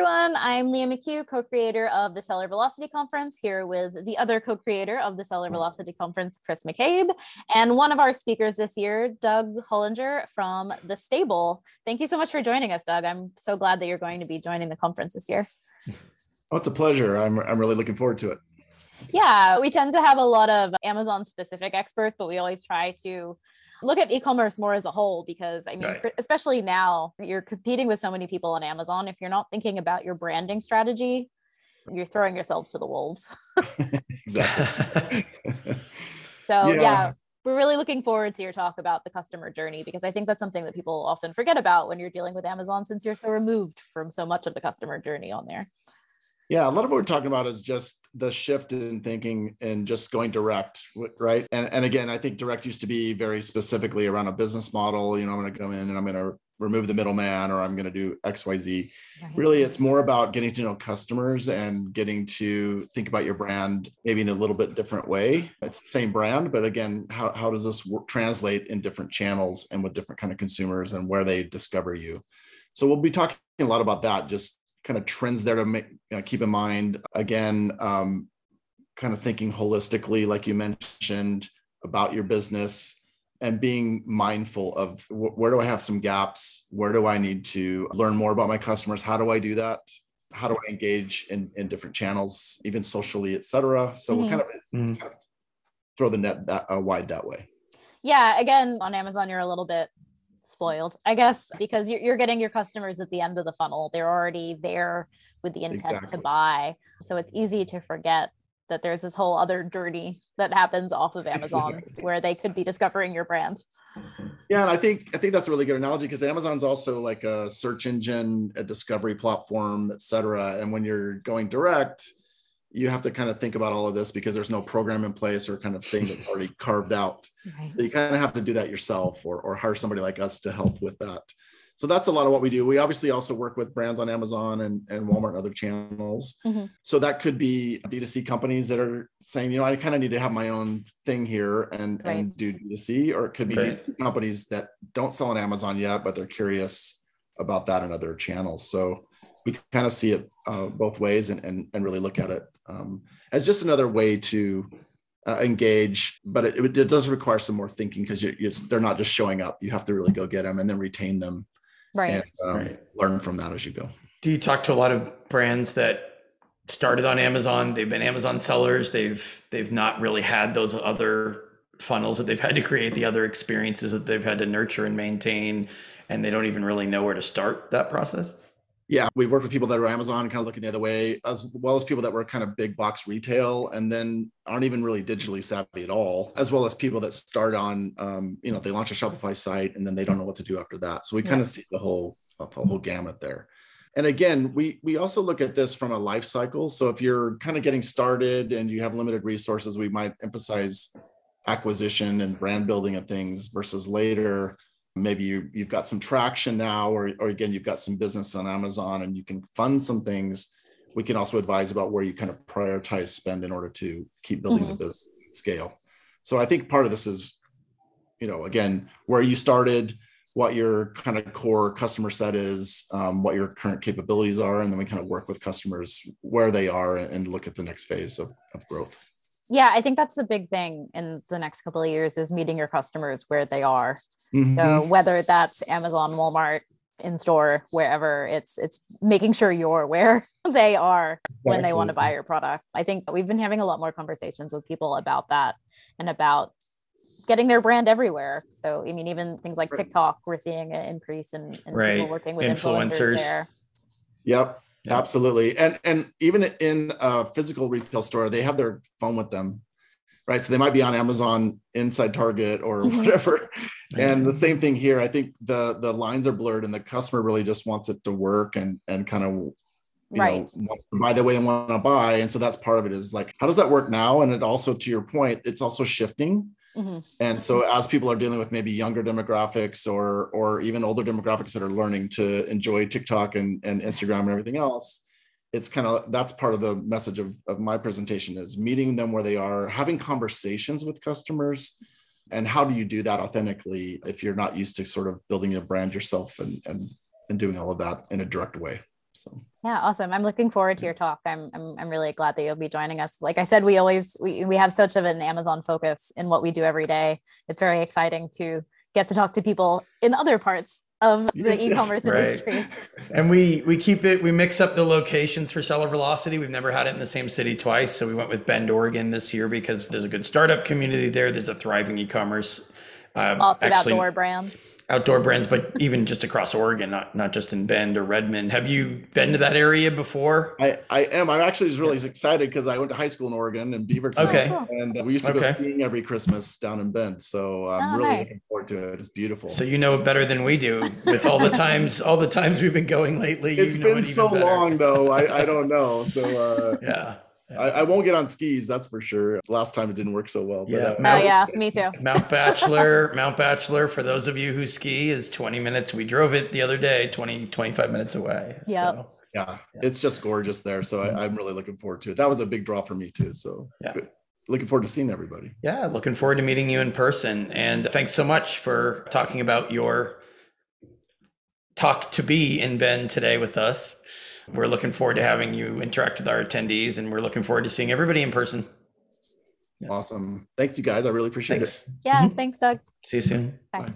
everyone. I'm Leah McHugh, co creator of the Seller Velocity Conference, here with the other co creator of the Seller Velocity Conference, Chris McCabe, and one of our speakers this year, Doug Hollinger from The Stable. Thank you so much for joining us, Doug. I'm so glad that you're going to be joining the conference this year. Oh, it's a pleasure. I'm, I'm really looking forward to it. Yeah, we tend to have a lot of Amazon specific experts, but we always try to look at e-commerce more as a whole because i mean right. especially now you're competing with so many people on amazon if you're not thinking about your branding strategy you're throwing yourselves to the wolves exactly so yeah. yeah we're really looking forward to your talk about the customer journey because I think that's something that people often forget about when you're dealing with Amazon since you're so removed from so much of the customer journey on there. Yeah, a lot of what we're talking about is just the shift in thinking and just going direct, right? And and again, I think direct used to be very specifically around a business model. You know, I'm going to come in and I'm going to remove the middleman or I'm going to do X, Y, Z. Really, it's more about getting to know customers and getting to think about your brand maybe in a little bit different way. It's the same brand, but again, how, how does this work, translate in different channels and with different kind of consumers and where they discover you? So we'll be talking a lot about that, just kind of trends there to make, you know, keep in mind. Again, um, kind of thinking holistically, like you mentioned, about your business and being mindful of wh- where do I have some gaps? Where do I need to learn more about my customers? How do I do that? How do I engage in, in different channels, even socially, et cetera? So mm-hmm. we'll kind of, mm-hmm. kind of, throw the net that uh, wide that way. Yeah. Again, on Amazon, you're a little bit spoiled, I guess, because you're, you're getting your customers at the end of the funnel. They're already there with the intent exactly. to buy. So it's easy to forget that there's this whole other journey that happens off of Amazon exactly. where they could be discovering your brand. Yeah, and I think I think that's a really good analogy because Amazon's also like a search engine, a discovery platform, et cetera. And when you're going direct, you have to kind of think about all of this because there's no program in place or kind of thing that's already carved out. Right. So you kind of have to do that yourself or, or hire somebody like us to help with that. So that's a lot of what we do. We obviously also work with brands on Amazon and, and Walmart and other channels. Mm-hmm. So that could be D2C companies that are saying, you know, I kind of need to have my own thing here and, right. and do D2C, or it could be right. companies that don't sell on Amazon yet, but they're curious about that in other channels. So we kind of see it uh, both ways and, and, and really look at it um, as just another way to uh, engage, but it, it, does require some more thinking because they're not just showing up. You have to really go get them and then retain them, right? And um, right. learn from that as you go. Do you talk to a lot of brands that started on Amazon? They've been Amazon sellers. They've they've not really had those other funnels that they've had to create, the other experiences that they've had to nurture and maintain, and they don't even really know where to start that process yeah, we've worked with people that are Amazon kind of looking the other way, as well as people that were kind of big box retail and then aren't even really digitally savvy at all, as well as people that start on, um, you know, they launch a Shopify site and then they don't know what to do after that. So we yeah. kind of see the whole the whole gamut there. And again, we we also look at this from a life cycle. So if you're kind of getting started and you have limited resources, we might emphasize acquisition and brand building and things versus later maybe you, you've got some traction now or, or again you've got some business on amazon and you can fund some things we can also advise about where you kind of prioritize spend in order to keep building mm-hmm. the business scale so i think part of this is you know again where you started what your kind of core customer set is um, what your current capabilities are and then we kind of work with customers where they are and look at the next phase of, of growth yeah i think that's the big thing in the next couple of years is meeting your customers where they are. Mm-hmm. so whether that's amazon walmart in store wherever it's it's making sure you're where they are exactly. when they want to buy your products i think we've been having a lot more conversations with people about that and about getting their brand everywhere. So i mean even things like tiktok we're seeing an increase in, in right. people working with influencers, influencers. there. Yep yeah. Absolutely. And and even in a physical retail store, they have their phone with them. Right. So they might be on Amazon inside Target or whatever. and the same thing here. I think the the lines are blurred and the customer really just wants it to work and and kind of right. know, buy the way they want to buy. And so that's part of it is like, how does that work now? And it also, to your point, it's also shifting. Mm-hmm. And so as people are dealing with maybe younger demographics or or even older demographics that are learning to enjoy TikTok and, and Instagram and everything else, it's kind of that's part of the message of, of my presentation is meeting them where they are, having conversations with customers. And how do you do that authentically if you're not used to sort of building a brand yourself and and, and doing all of that in a direct way? So yeah, awesome. I'm looking forward to your talk. I'm, I'm I'm really glad that you'll be joining us. Like I said, we always we we have such of an Amazon focus in what we do every day. It's very exciting to get to talk to people in other parts of the yes, e-commerce right. industry. And we we keep it we mix up the locations for seller velocity. We've never had it in the same city twice, so we went with Bend, Oregon this year because there's a good startup community there. There's a thriving e-commerce. Uh, Lots of outdoor brands outdoor brands, but even just across Oregon, not not just in Bend or Redmond. Have you been to that area before? I, I am. I'm actually just really excited because I went to high school in Oregon in Beaverton. Okay. And we used to okay. go skiing every Christmas down in Bend. So I'm oh, really nice. looking forward to it. It's beautiful. So you know it better than we do with all the times all the times we've been going lately. It's been it so better. long though. I, I don't know. So uh, yeah. I, I, won't get on skis, that's for sure. Last time it didn't work so well. But, yeah. Uh, Mount, oh yeah, me too. Mount Bachelor, Mount Bachelor, for those of you who ski, is 20 minutes. We drove it the other day, 20, 25 minutes away. Yeah. So, yeah, it's just gorgeous there. So I, am really looking forward to it. That was a big draw for me too. So yeah. Good. Looking forward to seeing everybody. Yeah, looking forward to meeting you in person. And thanks so much for talking about your talk to be in Bend today with us. We're looking forward to having you interact with our attendees and we're looking forward to seeing everybody in person. Yeah. Awesome. Thanks, you guys. I really appreciate thanks. it. Yeah. Thanks, Doug. See you soon. Bye. Bye.